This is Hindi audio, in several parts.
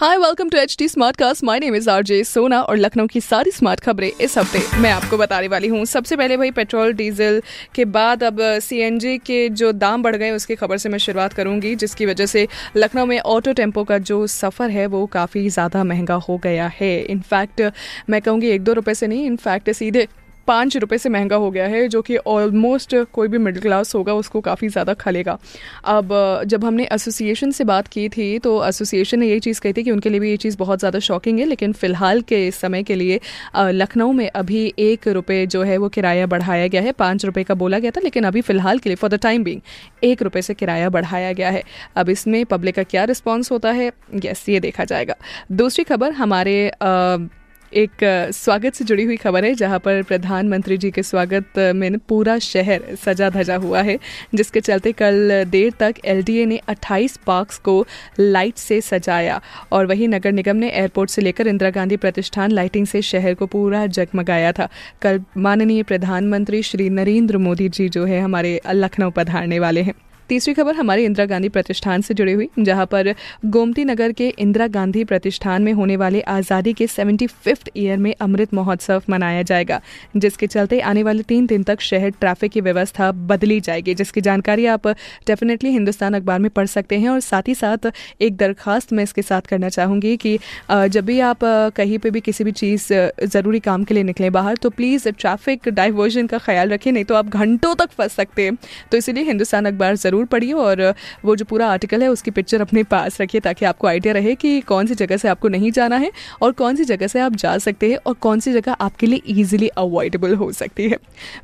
hi welcome to H T smart cast my name is R J Sona और लखनऊ की सारी स्मार्ट खबरें इस हफ़्ते मैं आपको बताने वाली हूँ। सबसे पहले भाई, पेट्रोल, डीजल के बाद अब सीएनजी के जो दाम बढ़ गए उसकी खबर से मैं शुरुआत करूँगी, जिसकी वजह से लखनऊ में ऑटो टेंपो का जो सफ़र है, वो काफ़ी ज़्यादा महँगा हो गया है। इनफैक्ट मैं कहूँगी एक दो रुपये से नहीं इनफैक्ट सीधे पाँच रुपये से महँगा हो गया है जो कि ऑलमोस्ट कोई भी मिडिल क्लास होगा उसको काफ़ी ज़्यादा खलेगा। अब जब हमने एसोसिएशन से बात की थी तो एसोसिएशन ने यही चीज़ कही थी कि उनके लिए भी ये चीज़ बहुत ज़्यादा शॉकिंग है लेकिन फ़िलहाल के समय के लिए लखनऊ में अभी एक रुपये जो है वो किराया बढ़ाया गया है पाँच रुपये का बोला गया था लेकिन अभी फ़िलहाल के लिए फॉर द टाइम बिंग एक रुपये से किराया बढ़ाया गया है। अब इसमें पब्लिक का क्या रिस्पॉन्स होता है? यस ये देखा जाएगा। दूसरी खबर हमारे आ, एक स्वागत से जुड़ी हुई खबर है, जहाँ पर प्रधानमंत्री जी के स्वागत में पूरा शहर सजा धजा हुआ है, जिसके चलते कल देर तक एलडीए ने 28 पार्क्स को लाइट से सजाया और वही नगर निगम ने एयरपोर्ट से लेकर इंदिरा गांधी प्रतिष्ठान लाइटिंग से शहर को पूरा जगमगाया था। कल माननीय प्रधानमंत्री श्री नरेंद्र मोदी जी जो है, हमारे लखनऊ पधारने वाले हैं। तीसरी खबर हमारे इंदिरा गांधी प्रतिष्ठान से जुड़ी हुई, जहाँ पर गोमती नगर के इंदिरा गांधी प्रतिष्ठान में होने वाले आज़ादी के सेवेंटी फिफ्थ ईयर में अमृत महोत्सव मनाया जाएगा, जिसके चलते आने वाले तीन दिन तक शहर ट्रैफ़िक की व्यवस्था बदली जाएगी, जिसकी जानकारी आप डेफिनेटली हिंदुस्तान अखबार में पढ़ सकते हैं, और साथ ही साथ एक दरखास्त मैं इसके साथ करना चाहूँगी कि जब भी आप कहीं पर भी किसी भी चीज़ ज़रूरी काम के लिए निकलें बाहर तो प्लीज़ ट्रैफ़िक डाइवर्जन का ख्याल रखें, नहीं तो आप घंटों तक फंस सकते हैं। तो इसीलिए हिंदुस्तान अखबार ज़रूर ज़रूर पढ़िए और वो जो पूरा आर्टिकल है उसकी पिक्चर अपने पास रखिए ताकि आपको आइडिया रहे कि कौन सी जगह से आपको नहीं जाना है और कौन सी जगह से आप जा सकते हैं और कौन सी जगह आपके लिए ईजिली अवॉइडेबल हो सकती है।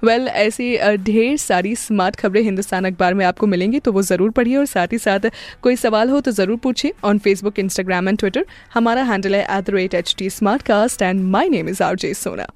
वेल well, ऐसी ढेर सारी स्मार्ट खबरें हिंदुस्तान अखबार में आपको मिलेंगी तो वो ज़रूर पढ़िए और साथ ही साथ कोई सवाल हो तो ज़रूर पूछिए on Facebook Instagram and Twitter हमारा हैंडल है at the rate H T smart cast and my name is R J Sona